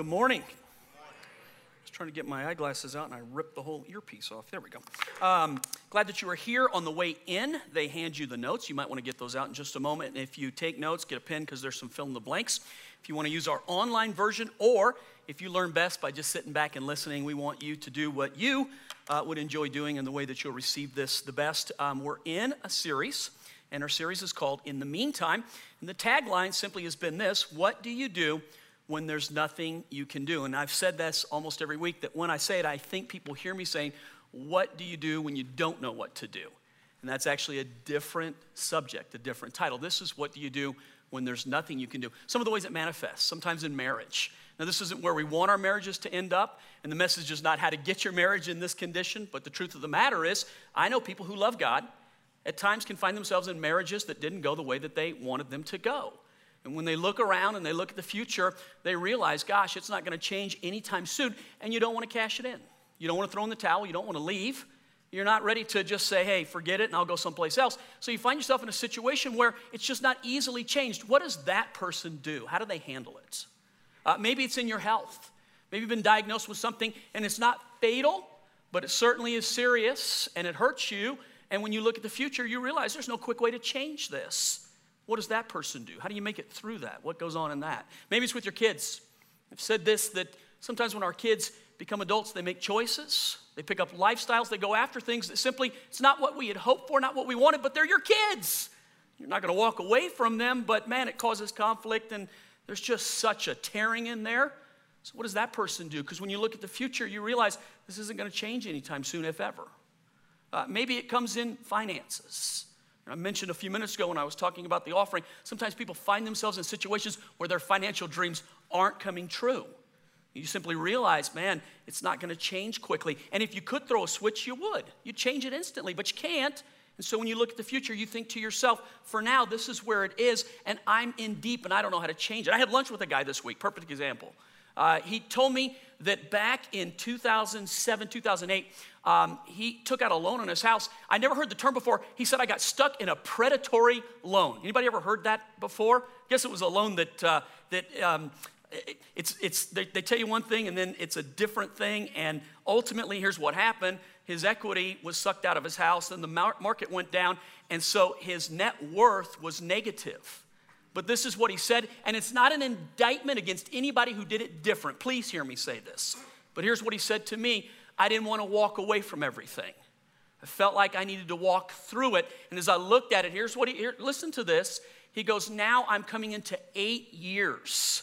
Good morning. I was trying to get my eyeglasses out and I ripped the whole earpiece off. There we go. Um, glad that you are here. On the way in, they hand you the notes. You might want to get those out in just a moment. And if you take notes, get a pen because there's some fill in the blanks. If you want to use our online version, or if you learn best by just sitting back and listening, we want you to do what you uh, would enjoy doing in the way that you'll receive this the best. Um, we're in a series, and our series is called In the Meantime. And the tagline simply has been this What do you do? When there's nothing you can do. And I've said this almost every week that when I say it, I think people hear me saying, What do you do when you don't know what to do? And that's actually a different subject, a different title. This is what do you do when there's nothing you can do. Some of the ways it manifests, sometimes in marriage. Now, this isn't where we want our marriages to end up, and the message is not how to get your marriage in this condition, but the truth of the matter is, I know people who love God at times can find themselves in marriages that didn't go the way that they wanted them to go. And when they look around and they look at the future, they realize, gosh, it's not going to change anytime soon, and you don't want to cash it in. You don't want to throw in the towel, you don't want to leave. You're not ready to just say, hey, forget it and I'll go someplace else. So you find yourself in a situation where it's just not easily changed. What does that person do? How do they handle it? Uh, maybe it's in your health. Maybe you've been diagnosed with something and it's not fatal, but it certainly is serious and it hurts you. And when you look at the future, you realize there's no quick way to change this. What does that person do? How do you make it through that? What goes on in that? Maybe it's with your kids. I've said this that sometimes when our kids become adults, they make choices, they pick up lifestyles, they go after things that simply, it's not what we had hoped for, not what we wanted, but they're your kids. You're not going to walk away from them, but man, it causes conflict and there's just such a tearing in there. So, what does that person do? Because when you look at the future, you realize this isn't going to change anytime soon, if ever. Uh, maybe it comes in finances. I mentioned a few minutes ago when I was talking about the offering, sometimes people find themselves in situations where their financial dreams aren't coming true. You simply realize, man, it's not going to change quickly. And if you could throw a switch, you would. You'd change it instantly, but you can't. And so when you look at the future, you think to yourself, for now, this is where it is, and I'm in deep and I don't know how to change it. I had lunch with a guy this week, perfect example. Uh, he told me that back in 2007, 2008, um, he took out a loan on his house. I never heard the term before. He said, I got stuck in a predatory loan. Anybody ever heard that before? I guess it was a loan that, uh, that um, it's, it's, they, they tell you one thing and then it's a different thing. And ultimately, here's what happened his equity was sucked out of his house and the market went down. And so his net worth was negative. But this is what he said, and it's not an indictment against anybody who did it different. Please hear me say this. But here's what he said to me I didn't want to walk away from everything. I felt like I needed to walk through it. And as I looked at it, here's what he, here, listen to this. He goes, Now I'm coming into eight years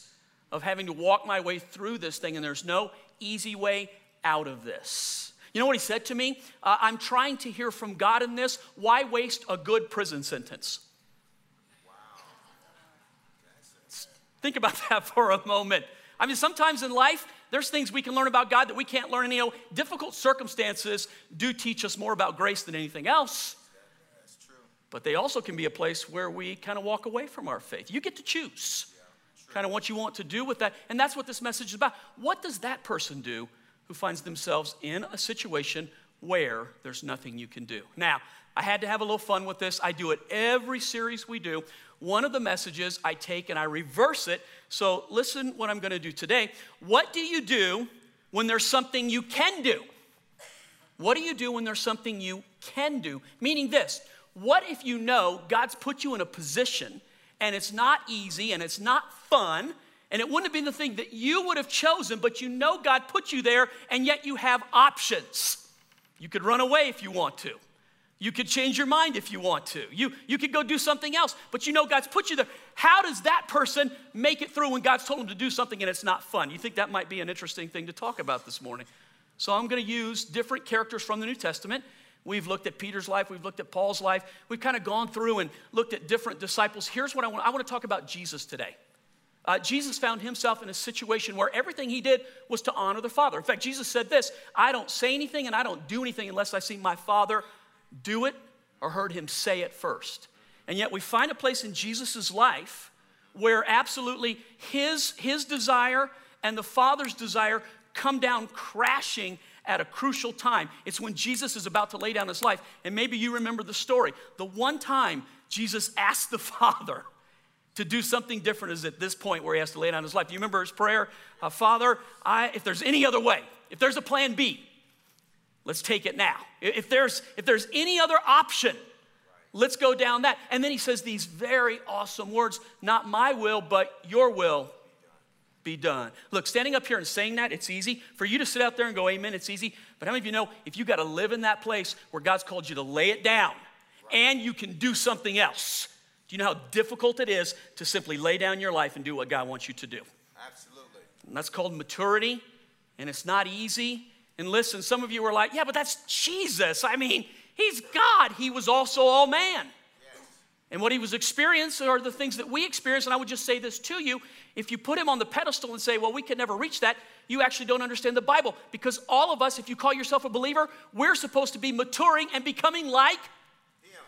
of having to walk my way through this thing, and there's no easy way out of this. You know what he said to me? Uh, I'm trying to hear from God in this. Why waste a good prison sentence? Think about that for a moment. I mean, sometimes in life, there's things we can learn about God that we can't learn. You know, difficult circumstances do teach us more about grace than anything else. But they also can be a place where we kind of walk away from our faith. You get to choose yeah, kind of what you want to do with that. And that's what this message is about. What does that person do who finds themselves in a situation where there's nothing you can do? Now, I had to have a little fun with this. I do it every series we do one of the messages I take and I reverse it. So listen what I'm going to do today. What do you do when there's something you can do? What do you do when there's something you can do? Meaning this, what if you know God's put you in a position and it's not easy and it's not fun and it wouldn't have been the thing that you would have chosen, but you know God put you there and yet you have options. You could run away if you want to. You could change your mind if you want to. You, you could go do something else, but you know God's put you there. How does that person make it through when God's told them to do something and it's not fun? You think that might be an interesting thing to talk about this morning? So I'm going to use different characters from the New Testament. We've looked at Peter's life, we've looked at Paul's life, we've kind of gone through and looked at different disciples. Here's what I want I want to talk about Jesus today. Uh, Jesus found himself in a situation where everything he did was to honor the Father. In fact, Jesus said this I don't say anything and I don't do anything unless I see my Father do it or heard him say it first. And yet we find a place in Jesus' life where absolutely his, his desire and the Father's desire come down crashing at a crucial time. It's when Jesus is about to lay down his life. And maybe you remember the story. The one time Jesus asked the Father to do something different is at this point where he has to lay down his life. Do you remember his prayer? Uh, Father, I, if there's any other way, if there's a plan B, let's take it now. If there's, if there's any other option, let's go down that. And then he says these very awesome words Not my will, but your will be done. Look, standing up here and saying that, it's easy. For you to sit out there and go, Amen, it's easy. But how many of you know if you got to live in that place where God's called you to lay it down and you can do something else? Do you know how difficult it is to simply lay down your life and do what God wants you to do? Absolutely. And that's called maturity, and it's not easy. And listen, some of you are like, yeah, but that's Jesus. I mean, he's God. He was also all man. And what he was experiencing are the things that we experience. And I would just say this to you if you put him on the pedestal and say, well, we can never reach that, you actually don't understand the Bible. Because all of us, if you call yourself a believer, we're supposed to be maturing and becoming like him.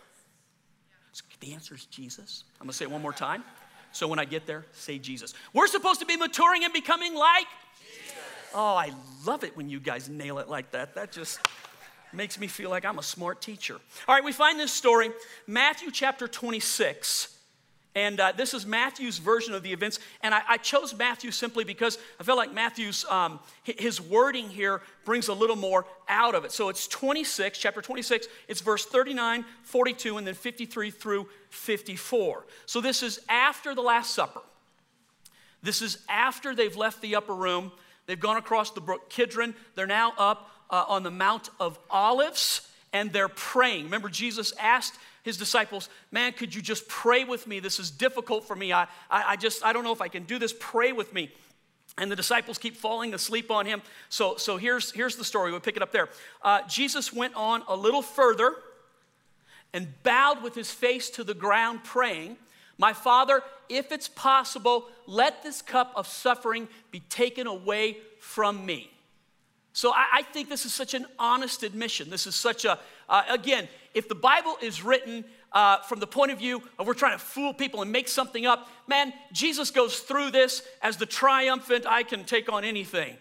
the answer is Jesus. I'm gonna say it one more time. So when I get there, say Jesus. We're supposed to be maturing and becoming like Jesus. Oh, I love it when you guys nail it like that. That just makes me feel like I'm a smart teacher. All right, we find this story, Matthew chapter 26. And uh, this is Matthew's version of the events. And I, I, chose Matthew simply because I felt like Matthew's, um, his wording here brings a little more out of it. So it's 26, chapter 26, it's verse 39, 42, and then 53 through 54. So this is after the Last Supper. This is after they've left the upper room. They've gone across the brook Kidron. They're now up uh, on the Mount of Olives and they're praying. Remember, Jesus asked his disciples, Man, could you just pray with me? This is difficult for me. I, I, I just, I don't know if I can do this. Pray with me. And the disciples keep falling asleep on him. So, so here's, here's the story. We'll pick it up there. Uh, Jesus went on a little further and bowed with his face to the ground, praying, My Father, if it's possible, let this cup of suffering be taken away from me. So I, I think this is such an honest admission. This is such a, uh, again, if the Bible is written uh, from the point of view of we're trying to fool people and make something up, man, Jesus goes through this as the triumphant, I can take on anything.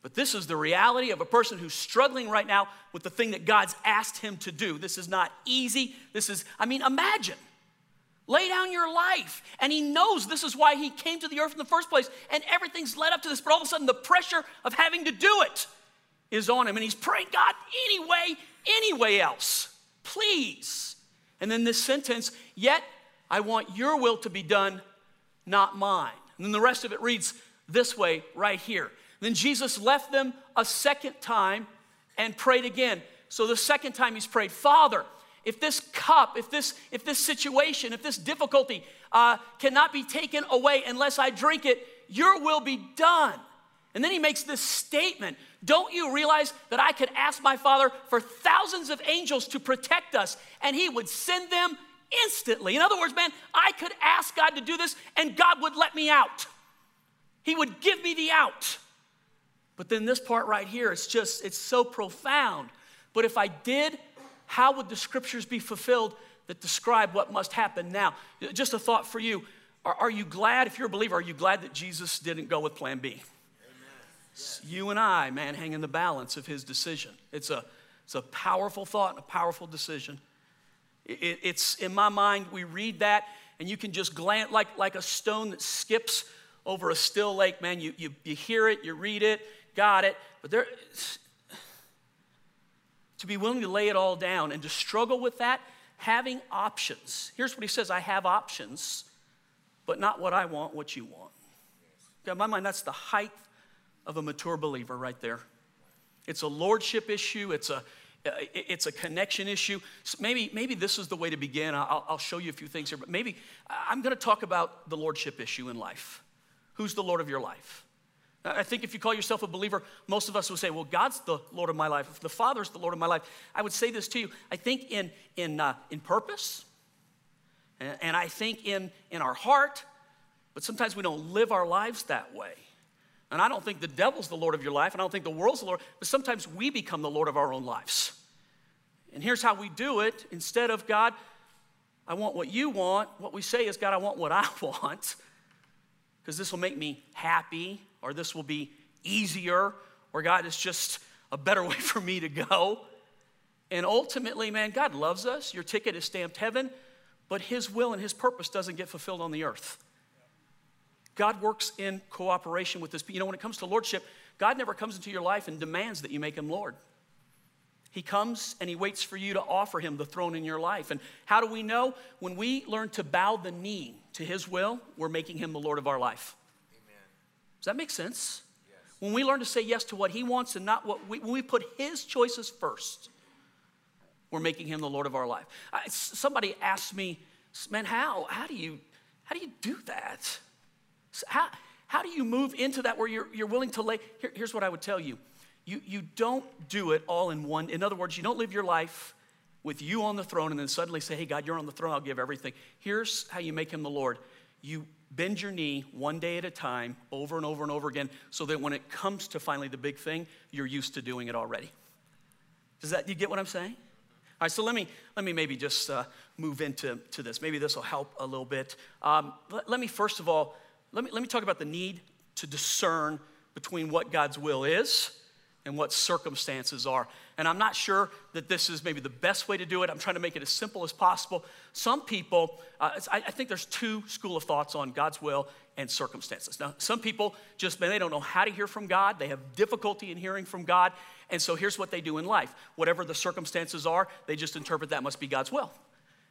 But this is the reality of a person who's struggling right now with the thing that God's asked him to do. This is not easy. This is, I mean, imagine. Lay down your life. And he knows this is why he came to the earth in the first place. And everything's led up to this, but all of a sudden the pressure of having to do it is on him. And he's praying, God, anyway, anyway else, please. And then this sentence, yet I want your will to be done, not mine. And then the rest of it reads this way right here. Then Jesus left them a second time and prayed again. So the second time he's prayed, Father, if this cup, if this, if this situation, if this difficulty uh, cannot be taken away unless I drink it, your will be done. And then he makes this statement Don't you realize that I could ask my Father for thousands of angels to protect us, and he would send them instantly? In other words, man, I could ask God to do this, and God would let me out. He would give me the out. But then this part right here, it's just, it's so profound. But if I did, how would the scriptures be fulfilled that describe what must happen now? Just a thought for you. Are, are you glad, if you're a believer, are you glad that Jesus didn't go with plan B? You and I, man, hang in the balance of his decision. It's a, it's a powerful thought and a powerful decision. It, it's in my mind, we read that, and you can just glance like, like a stone that skips over a still lake, man. You, you, you hear it, you read it, got it. But there, to be willing to lay it all down and to struggle with that, having options. Here's what he says I have options, but not what I want, what you want. In my mind, that's the height of a mature believer right there. It's a lordship issue, it's a, it's a connection issue. So maybe, maybe this is the way to begin. I'll, I'll show you a few things here, but maybe I'm going to talk about the lordship issue in life. Who's the Lord of your life? I think if you call yourself a believer, most of us will say, well, God's the Lord of my life. If the Father's the Lord of my life, I would say this to you. I think in, in, uh, in purpose, and, and I think in, in our heart, but sometimes we don't live our lives that way. And I don't think the devil's the Lord of your life, and I don't think the world's the Lord, but sometimes we become the Lord of our own lives. And here's how we do it instead of God, I want what you want, what we say is, God, I want what I want, because this will make me happy, or this will be easier, or God, is just a better way for me to go. And ultimately, man, God loves us. Your ticket is stamped heaven, but His will and His purpose doesn't get fulfilled on the earth. God works in cooperation with this. You know, when it comes to lordship, God never comes into your life and demands that you make him Lord. He comes and he waits for you to offer him the throne in your life. And how do we know? When we learn to bow the knee to his will, we're making him the Lord of our life. Does that make sense? Yes. When we learn to say yes to what he wants and not what we, when we put his choices first, we're making him the Lord of our life. I, somebody asked me, man, how, how do you, how do you do that? How, how do you move into that where you're, you're willing to lay? Here, here's what I would tell you you, you don't do it all in one. In other words, you don't live your life with you on the throne and then suddenly say, hey, God, you're on the throne, I'll give everything. Here's how you make him the Lord. You bend your knee one day at a time, over and over and over again, so that when it comes to finally the big thing, you're used to doing it already. Does that, you get what I'm saying? All right, so let me, let me maybe just uh, move into to this. Maybe this will help a little bit. Um, let, let me first of all, let me, let me talk about the need to discern between what God's will is and what circumstances are. And I'm not sure that this is maybe the best way to do it. I'm trying to make it as simple as possible. Some people, uh, I, I, think there's two school of thoughts on God's will and circumstances. Now, some people just, man, they don't know how to hear from God. They have difficulty in hearing from God. And so here's what they do in life. Whatever the circumstances are, they just interpret that must be God's will.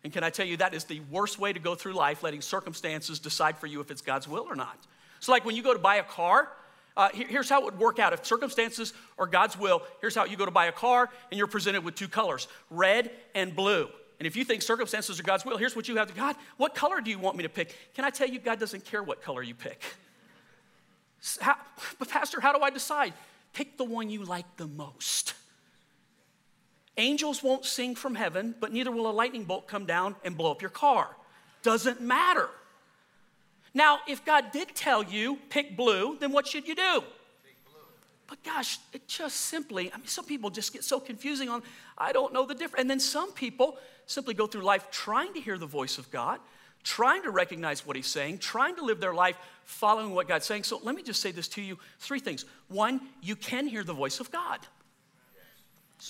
And can I tell you, that is the worst way to go through life, letting circumstances decide for you if it's God's will or not. So, like when you go to buy a car, uh, here's how it would work out. If circumstances are God's will, here's how you go to buy a car and you're presented with two colors red and blue. And if you think circumstances are God's will, here's what you have to God, what color do you want me to pick? Can I tell you, God doesn't care what color you pick. How, but, Pastor, how do I decide? Pick the one you like the most. Angels won't sing from heaven, but neither will a lightning bolt come down and blow up your car. Doesn't matter. Now, if God did tell you pick blue, then what should you do? But gosh, it just simply, I mean, some people just get so confusing on, I don't know the difference. And then some people simply go through life trying to hear the voice of God, trying to recognize what He's saying, trying to live their life following what God's saying. So let me just say this to you three things. One, you can hear the voice of God.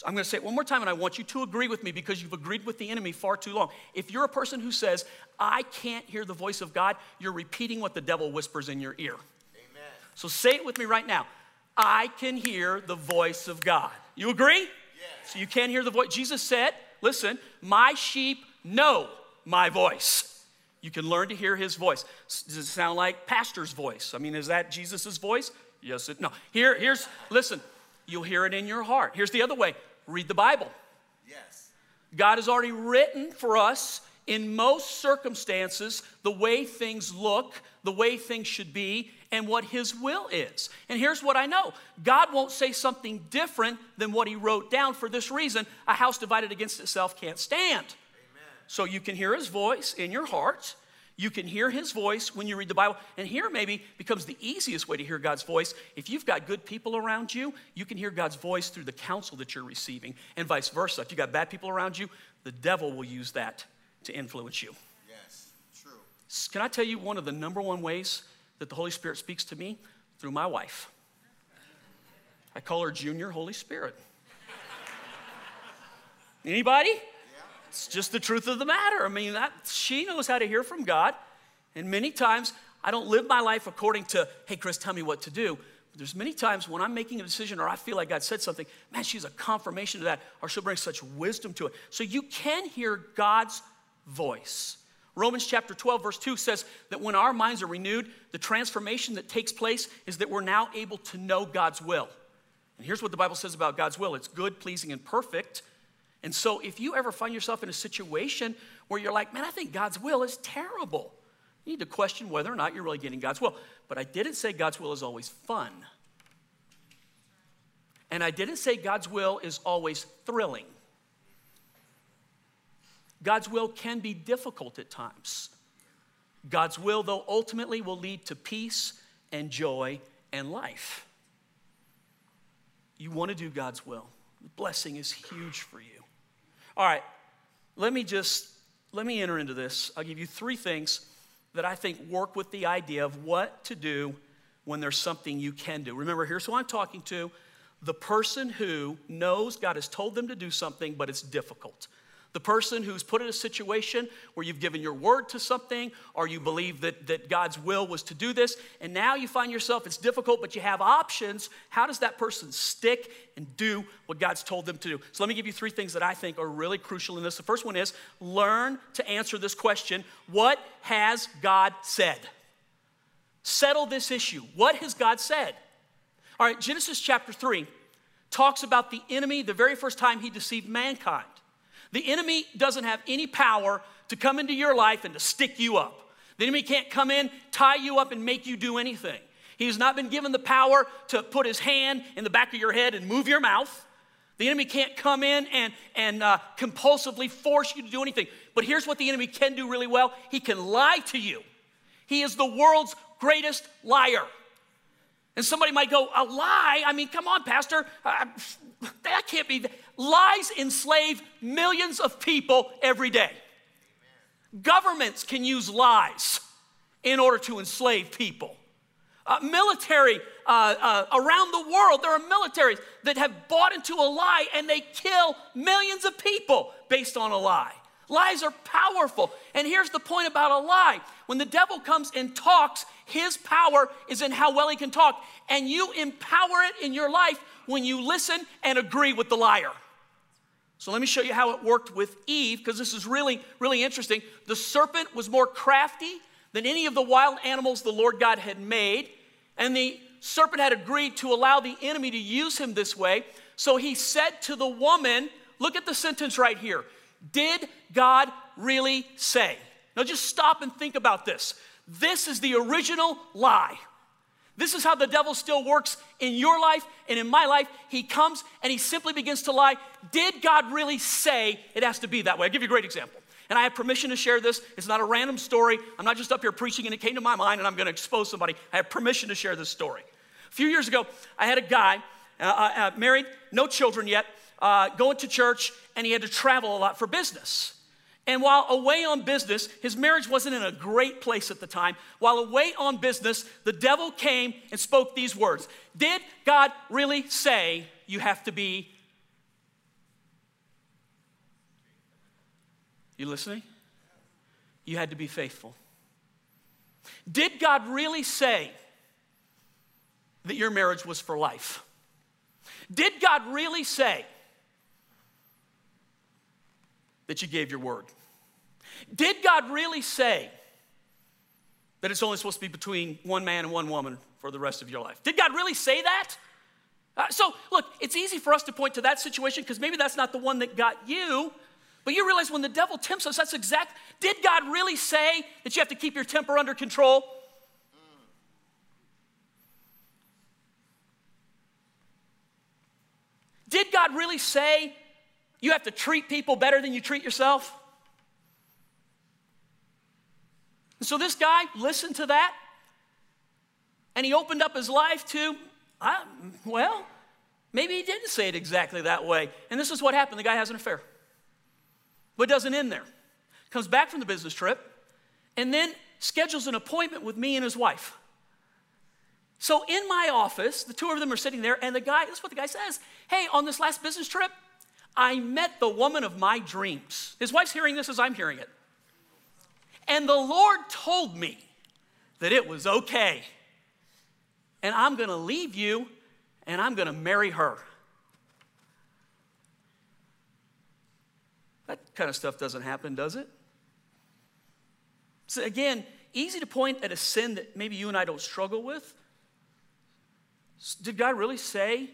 I'm going to say it one more time, and I want you to agree with me because you've agreed with the enemy far too long. If you're a person who says, I can't hear the voice of God, you're repeating what the devil whispers in your ear. Amen. So say it with me right now. I can hear the voice of God. You agree? Yes. So you can't hear the voice. Jesus said, Listen, my sheep know my voice. You can learn to hear his voice. Does it sound like pastor's voice? I mean, is that Jesus' voice? Yes, it, no. Here, here's, listen, you'll hear it in your heart. Here's the other way read the Bible. Yes. God has already written for us in most circumstances the way things look, the way things should be, and what His will is. And here's what I know God won't say something different than what He wrote down for this reason a house divided against itself can't stand. Amen. So you can hear His voice in your heart. You can hear his voice when you read the Bible. And here maybe becomes the easiest way to hear God's voice. If you've got good people around you, you can hear God's voice through the counsel that you're receiving, and vice versa. If you've got bad people around you, the devil will use that to influence you. Yes, true. Can I tell you one of the number one ways that the Holy Spirit speaks to me? Through my wife. I call her Junior Holy Spirit. Anybody? It's just the truth of the matter. I mean, that, she knows how to hear from God. And many times, I don't live my life according to, hey, Chris, tell me what to do. But there's many times when I'm making a decision or I feel like God said something, man, she's a confirmation to that, or she'll bring such wisdom to it. So you can hear God's voice. Romans chapter 12, verse 2 says that when our minds are renewed, the transformation that takes place is that we're now able to know God's will. And here's what the Bible says about God's will it's good, pleasing, and perfect. And so, if you ever find yourself in a situation where you're like, man, I think God's will is terrible, you need to question whether or not you're really getting God's will. But I didn't say God's will is always fun. And I didn't say God's will is always thrilling. God's will can be difficult at times. God's will, though, ultimately will lead to peace and joy and life. You want to do God's will. The blessing is huge for you. All right, let me just let me enter into this. I'll give you three things that I think work with the idea of what to do when there's something you can do. Remember, here's who I'm talking to the person who knows God has told them to do something, but it's difficult. The person who's put in a situation where you've given your word to something or you believe that, that God's will was to do this, and now you find yourself, it's difficult, but you have options. How does that person stick and do what God's told them to do? So let me give you three things that I think are really crucial in this. The first one is learn to answer this question What has God said? Settle this issue. What has God said? All right, Genesis chapter 3 talks about the enemy the very first time he deceived mankind. The enemy doesn't have any power to come into your life and to stick you up. The enemy can't come in, tie you up, and make you do anything. He's not been given the power to put his hand in the back of your head and move your mouth. The enemy can't come in and, and uh, compulsively force you to do anything. But here's what the enemy can do really well he can lie to you. He is the world's greatest liar. And somebody might go, a lie? I mean, come on, Pastor. Uh, that can't be. Lies enslave millions of people every day. Governments can use lies in order to enslave people. Uh, military uh, uh, around the world, there are militaries that have bought into a lie and they kill millions of people based on a lie. Lies are powerful. And here's the point about a lie when the devil comes and talks, his power is in how well he can talk. And you empower it in your life when you listen and agree with the liar. So let me show you how it worked with Eve, because this is really, really interesting. The serpent was more crafty than any of the wild animals the Lord God had made. And the serpent had agreed to allow the enemy to use him this way. So he said to the woman, Look at the sentence right here. Did God really say? Now just stop and think about this. This is the original lie. This is how the devil still works in your life and in my life. He comes and he simply begins to lie. Did God really say it has to be that way? I'll give you a great example. And I have permission to share this. It's not a random story. I'm not just up here preaching and it came to my mind and I'm going to expose somebody. I have permission to share this story. A few years ago, I had a guy, uh, uh, uh married, no children yet, uh, going to church, and he had to travel a lot for business. And while away on business, his marriage wasn't in a great place at the time. While away on business, the devil came and spoke these words Did God really say you have to be? You listening? You had to be faithful. Did God really say that your marriage was for life? Did God really say that you gave your word? Did God really say that it's only supposed to be between one man and one woman for the rest of your life? Did God really say that? Uh, so, look, it's easy for us to point to that situation because maybe that's not the one that got you. But you realize when the devil tempts us, that's exact. Did God really say that you have to keep your temper under control? Did God really say you have to treat people better than you treat yourself? And so this guy listened to that and he opened up his life to, I, well, maybe he didn't say it exactly that way. And this is what happened the guy has an affair. But doesn't end there. Comes back from the business trip and then schedules an appointment with me and his wife. So in my office, the two of them are sitting there, and the guy, this is what the guy says Hey, on this last business trip, I met the woman of my dreams. His wife's hearing this as I'm hearing it. And the Lord told me that it was okay. And I'm going to leave you and I'm going to marry her. That kind of stuff doesn't happen, does it? So, again, easy to point at a sin that maybe you and I don't struggle with. Did God really say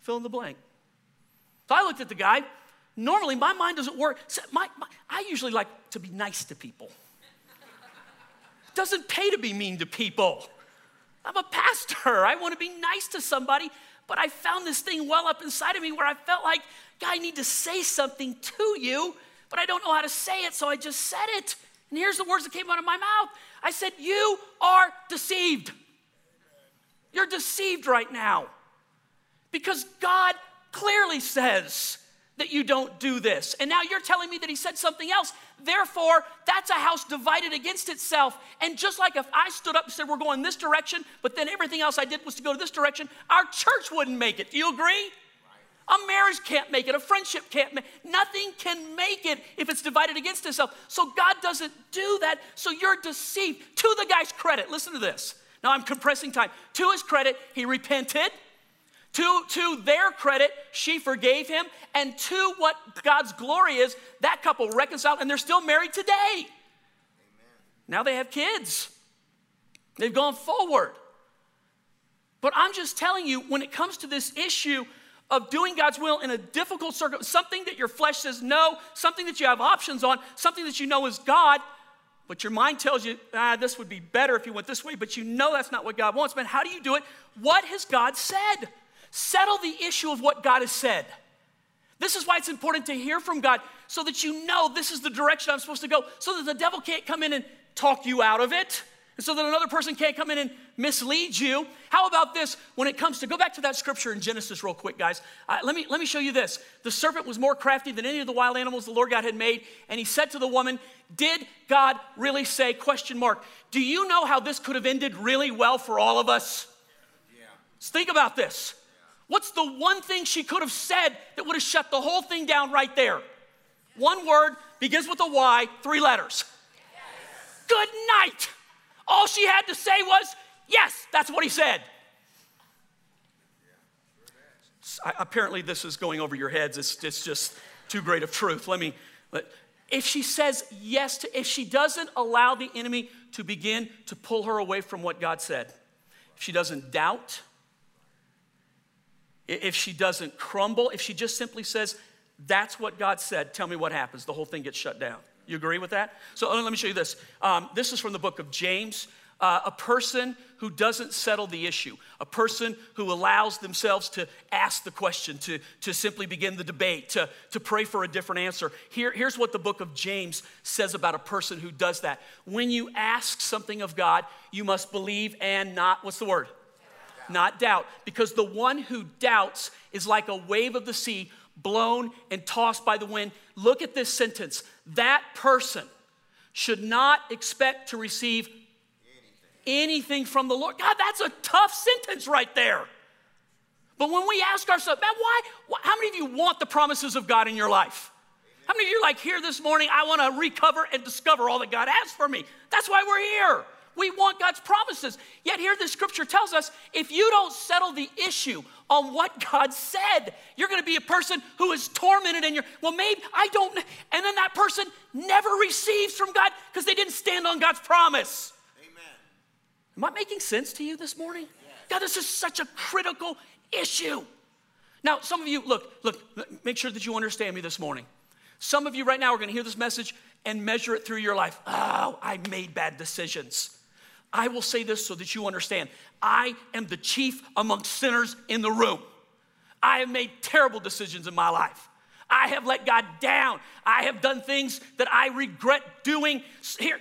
fill in the blank. So I looked at the guy. Normally, my mind doesn't work. My, my, I usually like to be nice to people. It doesn't pay to be mean to people. I'm a pastor. I want to be nice to somebody, but I found this thing well up inside of me where I felt like, God, I need to say something to you, but I don't know how to say it, so I just said it. And here's the words that came out of my mouth I said, You are deceived. You're deceived right now. Because God clearly says that you don't do this. And now you're telling me that He said something else. Therefore, that's a house divided against itself. And just like if I stood up and said, We're going this direction, but then everything else I did was to go to this direction, our church wouldn't make it. Do you agree? A marriage can't make it. A friendship can't make Nothing can make it if it's divided against itself. So God doesn't do that. So you're deceived. To the guy's credit, listen to this. Now I'm compressing time. To his credit, he repented. To, to their credit, she forgave him. And to what God's glory is, that couple reconciled and they're still married today. Amen. Now they have kids. They've gone forward. But I'm just telling you, when it comes to this issue of doing God's will in a difficult circumstance, something that your flesh says no, something that you have options on, something that you know is God, but your mind tells you, ah, this would be better if you went this way, but you know that's not what God wants. Man, how do you do it? What has God said? Settle the issue of what God has said. This is why it's important to hear from God so that you know this is the direction I'm supposed to go, so that the devil can't come in and talk you out of it and so that another person can't come in and mislead you. How about this when it comes to go back to that scripture in Genesis real quick, guys? Uh, let, me, let me show you this. The serpent was more crafty than any of the wild animals the Lord God had made, and he said to the woman, Did God really say, question mark, do you know how this could have ended really well for all of us? Yeah. think about this. What's the one thing she could have said that would have shut the whole thing down right there? One word, begins with a Y, three letters. Yes. Good night. All she had to say was, Yes, that's what he said. apparently, this is going over your heads. It's, it's just too great of truth. Let me, let, if she says yes to, if she doesn't allow the enemy to begin to pull her away from what God said, if she doesn't doubt, if she doesn't crumble, if she just simply says, that's what God said, tell me what happens, the whole thing gets shut down. You agree with that? So let me show you this. Um, this is from the book of James. Uh, a person who doesn't settle the issue, a person who allows themselves to ask the question, to, to simply begin the debate, to, to pray for a different answer. Here, here's what the book of James says about a person who does that. When you ask something of God, you must believe and not, what's the word? Not doubt. Because the one who doubts is like a wave of the sea blown and tossed by the wind. Look at this sentence. That person should not expect to receive anything from the Lord. God, that's a tough sentence right there. But when we ask ourselves, man, why, why, how many of you want the promises of God in your life? How many of you are like here this morning, I want to recover and discover all that God has for me? That's why we're here. We want God's promises. Yet here the scripture tells us if you don't settle the issue on what God said, you're going to be a person who is tormented and you're, well, maybe I don't. And then that person never receives from God because they didn't stand on God's promise. Amen. Am I making sense to you this morning? God, this is such a critical issue. Now, some of you, look, look, make sure that you understand me this morning. Some of you right now are going to hear this message and measure it through your life. Oh, I made bad decisions. I will say this so that you understand. I am the chief among sinners in the room. I have made terrible decisions in my life. I have let God down. I have done things that I regret doing. Here,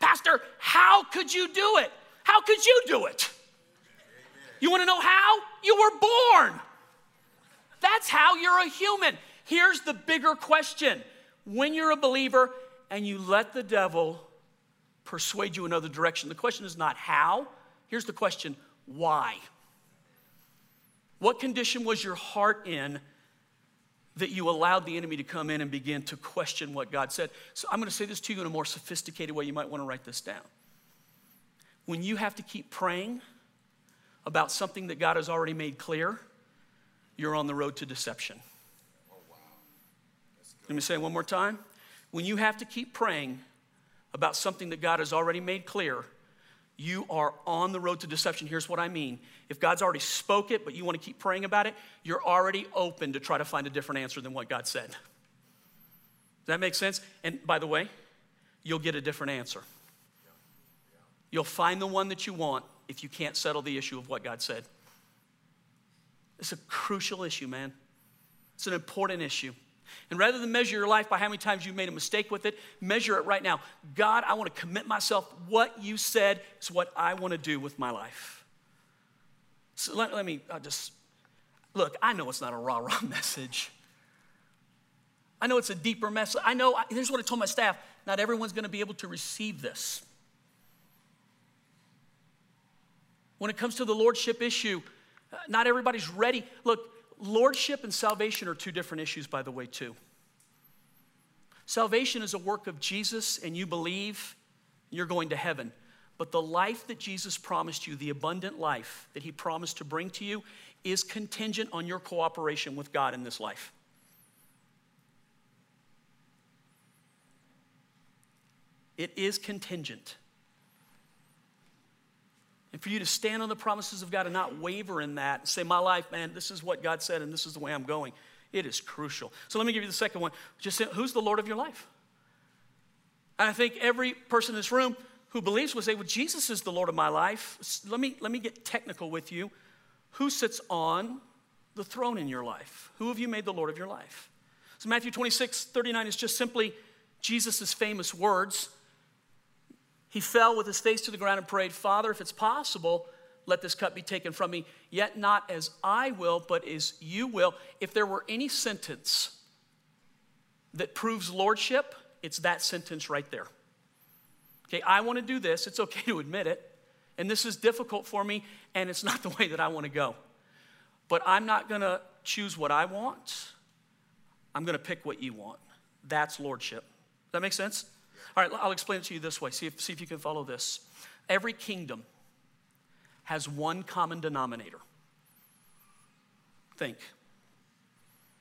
Pastor, how could you do it? How could you do it? You want to know how? You were born. That's how you're a human. Here's the bigger question when you're a believer and you let the devil persuade you another direction, the question is not how. Here's the question why? What condition was your heart in that you allowed the enemy to come in and begin to question what God said? So I'm going to say this to you in a more sophisticated way. You might want to write this down when you have to keep praying about something that God has already made clear, you're on the road to deception. Oh, wow. Let me say it one more time. When you have to keep praying about something that God has already made clear, you are on the road to deception. Here's what I mean. If God's already spoke it, but you want to keep praying about it, you're already open to try to find a different answer than what God said. Does that make sense? And by the way, you'll get a different answer. You'll find the one that you want if you can't settle the issue of what God said. It's a crucial issue, man. It's an important issue. And rather than measure your life by how many times you made a mistake with it, measure it right now. God, I want to commit myself. What you said is what I want to do with my life. So let, let me I'll just look, I know it's not a rah rah message. I know it's a deeper message. I know, here's what I told my staff not everyone's going to be able to receive this. When it comes to the lordship issue, uh, not everybody's ready. Look, lordship and salvation are two different issues, by the way, too. Salvation is a work of Jesus, and you believe you're going to heaven. But the life that Jesus promised you, the abundant life that he promised to bring to you, is contingent on your cooperation with God in this life. It is contingent. And for you to stand on the promises of God and not waver in that and say, My life, man, this is what God said and this is the way I'm going, it is crucial. So let me give you the second one. Just say, who's the Lord of your life? And I think every person in this room who believes will say, Well, Jesus is the Lord of my life. Let me, let me get technical with you. Who sits on the throne in your life? Who have you made the Lord of your life? So Matthew 26, 39 is just simply Jesus' famous words. He fell with his face to the ground and prayed, Father, if it's possible, let this cup be taken from me, yet not as I will, but as you will. If there were any sentence that proves lordship, it's that sentence right there. Okay, I want to do this. It's okay to admit it. And this is difficult for me, and it's not the way that I want to go. But I'm not going to choose what I want. I'm going to pick what you want. That's lordship. Does that make sense? All right, I'll explain it to you this way. See if, see if you can follow this. Every kingdom has one common denominator. Think.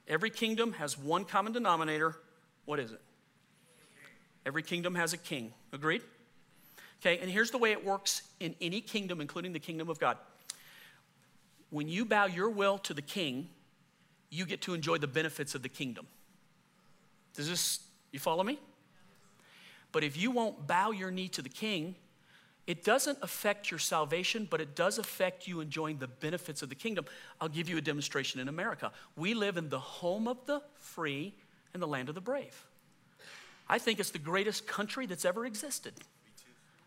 Every kingdom has one common denominator. What is it? Every kingdom has a king. Agreed? Okay, and here's the way it works in any kingdom, including the kingdom of God. When you bow your will to the king, you get to enjoy the benefits of the kingdom. Does this, you follow me? But if you won't bow your knee to the king, it doesn't affect your salvation, but it does affect you enjoying the benefits of the kingdom. I'll give you a demonstration in America. We live in the home of the free and the land of the brave. I think it's the greatest country that's ever existed.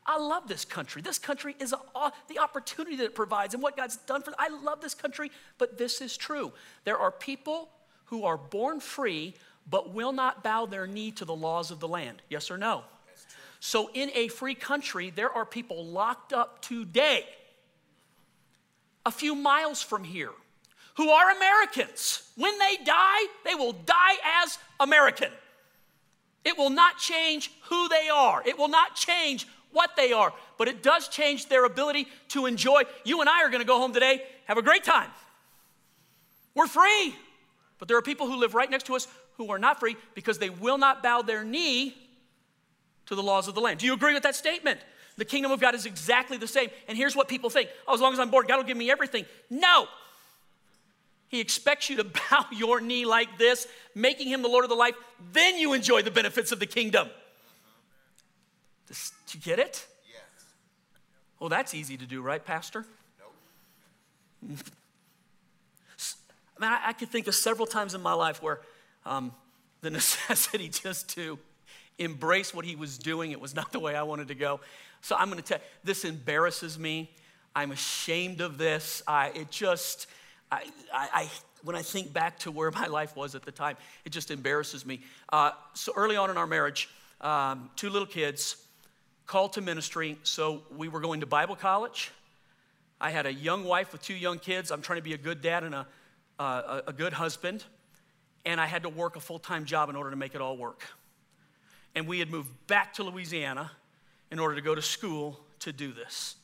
I love this country. This country is a, the opportunity that it provides and what God's done for. I love this country, but this is true. There are people who are born free but will not bow their knee to the laws of the land. Yes or no? So, in a free country, there are people locked up today, a few miles from here, who are Americans. When they die, they will die as American. It will not change who they are, it will not change what they are, but it does change their ability to enjoy. You and I are to go home today, have a great time. We're free. But there are people who live right next to us who are not free because they will not bow their knee to the laws of the land. Do you agree with that statement? The kingdom of God is exactly the same. And here's what people think oh, as long as I'm born, God will give me everything. No. He expects you to bow your knee like this, making him the Lord of the life. Then you enjoy the benefits of the kingdom. Does, do you get it? Yes. Well, that's easy to do, right, Pastor? Nope. I, mean, I, I could think of several times in my life where um, the necessity just to embrace what he was doing. It was not the way I wanted to go. So I'm going to tell this embarrasses me. I'm ashamed of this. I, it just, I, I, I, when I think back to where my life was at the time, it just embarrasses me. Uh, so early on in our marriage, um, two little kids, called to ministry. So we were going to Bible college. I had a young wife with two young kids. I'm trying to be a good dad and a, uh, a, good husband. And I had to work a full time job in order to make it all work and we had moved back to Louisiana in order to go to school to do this.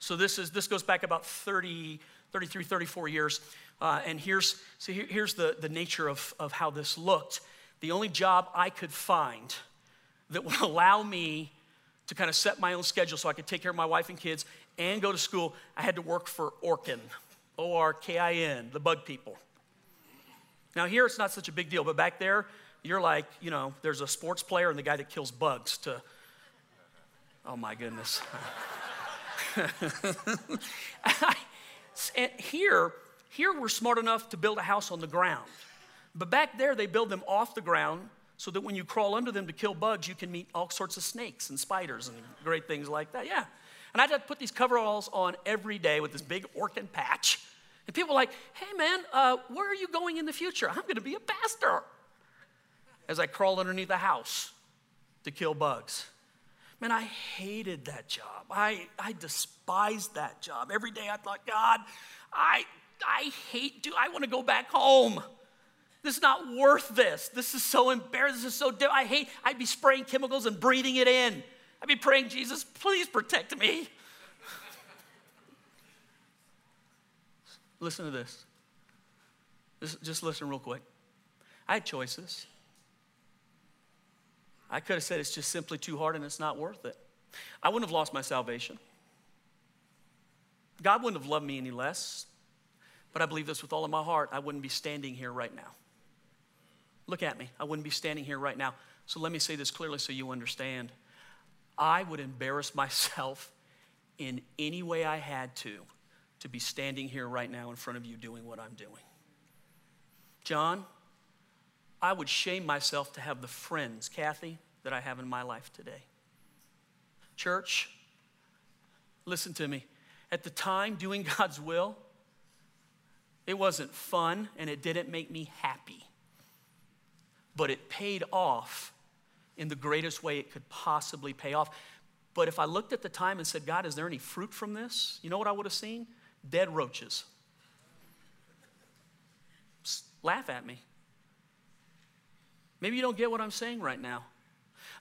So this is this goes back about 30, 33, 34 years. Uh, and here's so here, here's the, the nature of, of how this looked. The only job I could find that would allow me to kind of set my own schedule so I could take care of my wife and kids and go to school, I had to work for Orkin, O R K I N, the bug people. Now, here it's not such a big deal, but back there, you're like, you know, there's a sports player and the guy that kills bugs to, oh my goodness. here, here we're smart enough to build a house on the ground. But back there, they build them off the ground so that when you crawl under them to kill bugs, you can meet all sorts of snakes and spiders and great things like that. Yeah. And I had to put these coveralls on every day with this big Orkin patch. And people were like, hey man, uh, where are you going in the future? I'm going to be a pastor as I crawled underneath the house to kill bugs. Man, I hated that job. I, I despised that job. Every day I thought, God, I, I hate, do I want to go back home. This is not worth this. This is so embarrassing. This is so, I hate, I'd be spraying chemicals and breathing it in. I'd be praying, Jesus, please protect me. listen to this. Just, just listen real quick. I had choices. I could have said it's just simply too hard and it's not worth it. I wouldn't have lost my salvation. God wouldn't have loved me any less. But I believe this with all of my heart. I wouldn't be standing here right now. Look at me. I wouldn't be standing here right now. So let me say this clearly so you understand. I would embarrass myself in any way I had to to be standing here right now in front of you doing what I'm doing. John, I would shame myself to have the friends, Kathy, that I have in my life today. Church, listen to me. At the time, doing God's will, it wasn't fun and it didn't make me happy. But it paid off in the greatest way it could possibly pay off. But if I looked at the time and said, God, is there any fruit from this? You know what I would have seen? Dead roaches. Laugh at me. Maybe you don't get what I'm saying right now.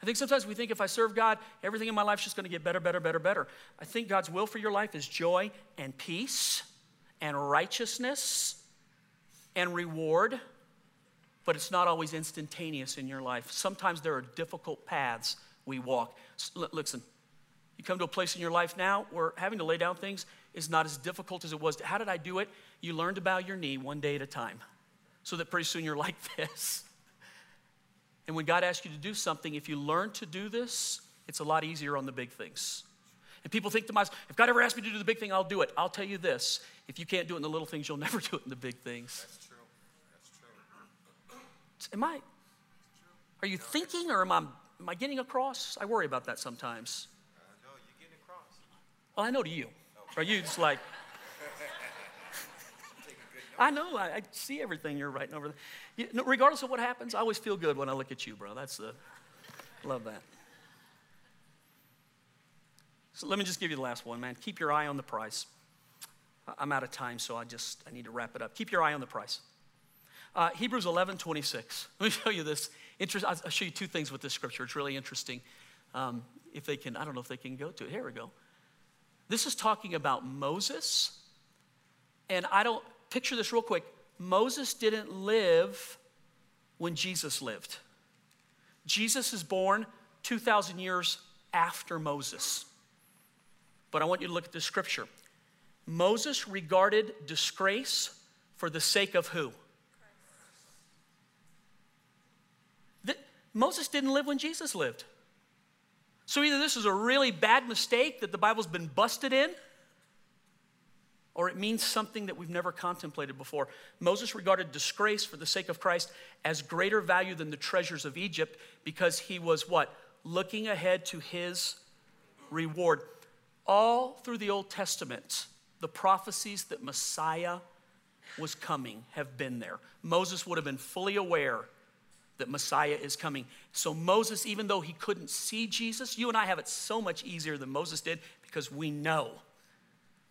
I think sometimes we think if I serve God, everything in my life is just going to get better, better, better, better. I think God's will for your life is joy and peace and righteousness and reward, but it's not always instantaneous in your life. Sometimes there are difficult paths we walk. Listen, you come to a place in your life now where having to lay down things is not as difficult as it was. How did I do it? You learn to bow your knee one day at a time so that pretty soon you're like this. And when God asks you to do something, if you learn to do this, it's a lot easier on the big things. And people think to myself, if God ever asks me to do the big thing, I'll do it. I'll tell you this if you can't do it in the little things, you'll never do it in the big things. That's true. That's true. Am I? Are you thinking or am I, am I getting across? I worry about that sometimes. Uh, no, you're getting across. Well, I know to you. Are you just like, I know, I, I, see everything you're writing over there. You, no, regardless of what happens, I always feel good when I look at you, bro. That's the, love that. So let me just give you the last one, man. Keep your eye on the prize. I'm out of time, so I just, I need to wrap it up. Keep your eye on the prize. Uh, Hebrews 11, 26. Let me show you this. Interest, I'll show you two things with this scripture. It's really interesting. Um, if they can, I don't know if they can go to it. Here we go. This is talking about Moses. And I don't, picture this real quick. Moses didn't live when Jesus lived. Jesus is born 2,000 years after Moses. But I want you to look at this scripture. Moses regarded disgrace for the sake of who? That Moses didn't live when Jesus lived. So either this is a really bad mistake that the Bible's been busted in, or it means something that we've never contemplated before. Moses regarded disgrace for the sake of Christ as greater value than the treasures of Egypt because he was what? Looking ahead to his reward. All through the Old Testament, the prophecies that Messiah was coming have been there. Moses would have been fully aware that Messiah is coming. So, Moses, even though he couldn't see Jesus, you and I have it so much easier than Moses did because we know.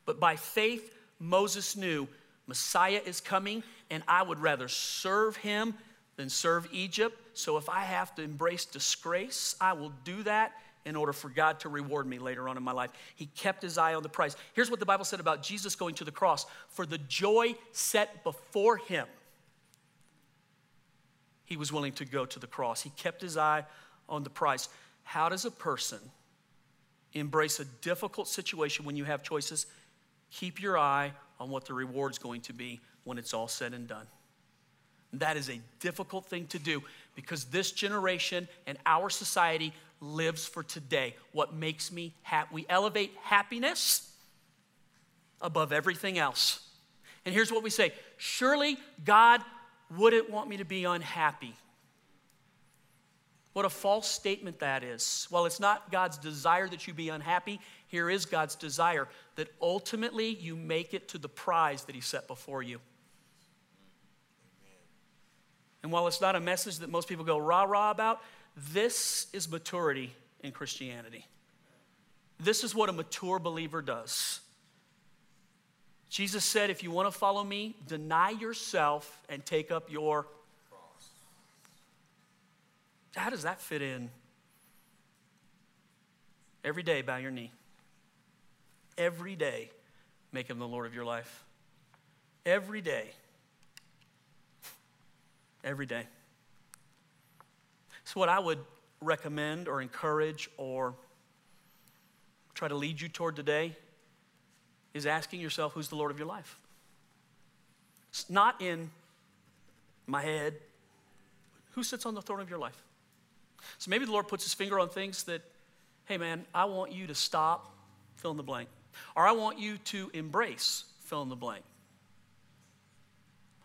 But by faith, Moses knew Messiah is coming, and I would rather serve him than serve Egypt. So, if I have to embrace disgrace, I will do that in order for God to reward me later on in my life. He kept his eye on the prize. Here's what the Bible said about Jesus going to the cross for the joy set before him he was willing to go to the cross. He kept his eye on the prize. How does a person embrace a difficult situation when you have choices? Keep your eye on what the reward's going to be when it's all said and done. That is a difficult thing to do because this generation and our society lives for today. What makes me happy? We elevate happiness above everything else. And here's what we say Surely God wouldn't want me to be unhappy. What a false statement that is. Well, it's not God's desire that you be unhappy. Here is God's desire that ultimately you make it to the prize that He set before you. And while it's not a message that most people go rah rah about, this is maturity in Christianity. This is what a mature believer does. Jesus said, if you want to follow me, deny yourself and take up your cross. How does that fit in? Every day, bow your knee. Every day, make him the Lord of your life. Every day. Every day. So, what I would recommend or encourage or try to lead you toward today is asking yourself who's the Lord of your life. It's not in my head. Who sits on the throne of your life? So maybe the Lord puts his finger on things that, hey man, I want you to stop, fill in the blank. Or I want you to embrace, fill in the blank.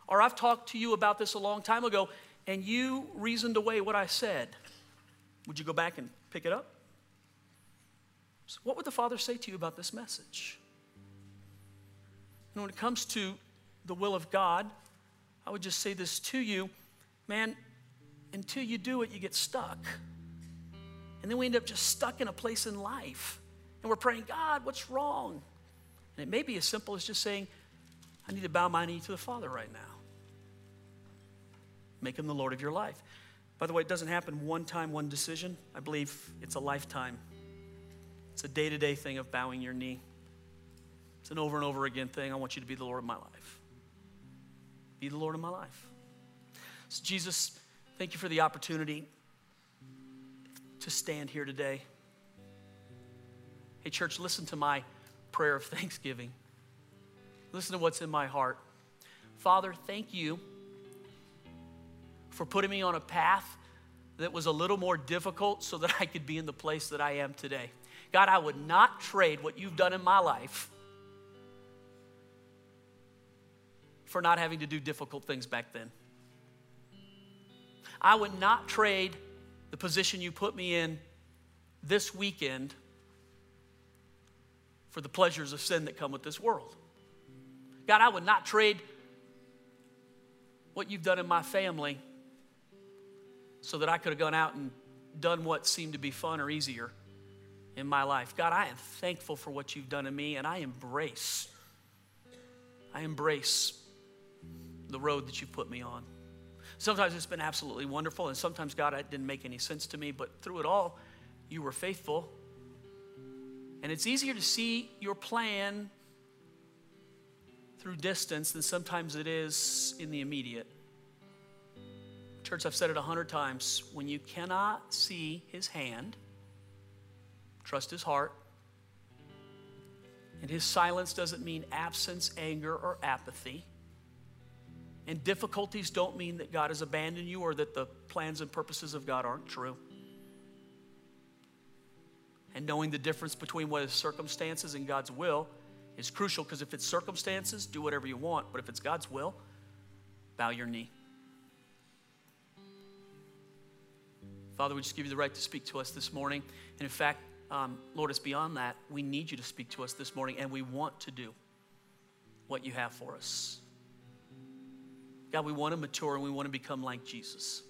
Or I've talked to you about this a long time ago and you reasoned away what I said. Would you go back and pick it up? So what would the Father say to you about this message? And when it comes to the will of God, I would just say this to you man, until you do it, you get stuck. And then we end up just stuck in a place in life. And we're praying, God, what's wrong? And it may be as simple as just saying, I need to bow my knee to the Father right now. Make him the Lord of your life. By the way, it doesn't happen one time, one decision. I believe it's a lifetime. It's a day to day thing of bowing your knee. It's an over and over again thing. I want you to be the Lord of my life. Be the Lord of my life. So, Jesus, thank you for the opportunity to stand here today. Hey, church, listen to my prayer of thanksgiving. Listen to what's in my heart. Father, thank you for putting me on a path that was a little more difficult so that I could be in the place that I am today. God, I would not trade what you've done in my life for not having to do difficult things back then. I would not trade the position you put me in this weekend for the pleasures of sin that come with this world. God, I would not trade what you've done in my family so that I could have gone out and done what seemed to be fun or easier in my life. God, I am thankful for what you've done in me, and I embrace, I embrace the road that you've put me on. Sometimes it's been absolutely wonderful, and sometimes, God, it didn't make any sense to me, but through it all, you were faithful. And it's easier to see your plan through distance than sometimes it is in the immediate. Church, I've said it a hundred times. When you cannot see his hand, trust his heart. And his silence doesn't mean absence, anger, or apathy. And difficulties don't mean that God has abandoned you or that the plans and purposes of God aren't true. And knowing the difference between what is circumstances and God's will is crucial because if it's circumstances, do whatever you want. But if it's God's will, bow your knee. Father, we just give you the right to speak to us this morning. And in fact, um, Lord, it's beyond that. We need you to speak to us this morning, and we want to do what you have for us. God, we want to mature and we want to become like Jesus.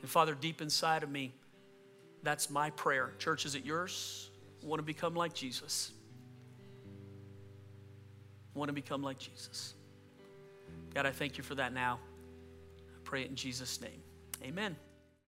And Father, deep inside of me, that's my prayer. Church, is it yours? Want to become like Jesus. Want to become like Jesus. God, I thank you for that now. I pray it in Jesus' name. Amen.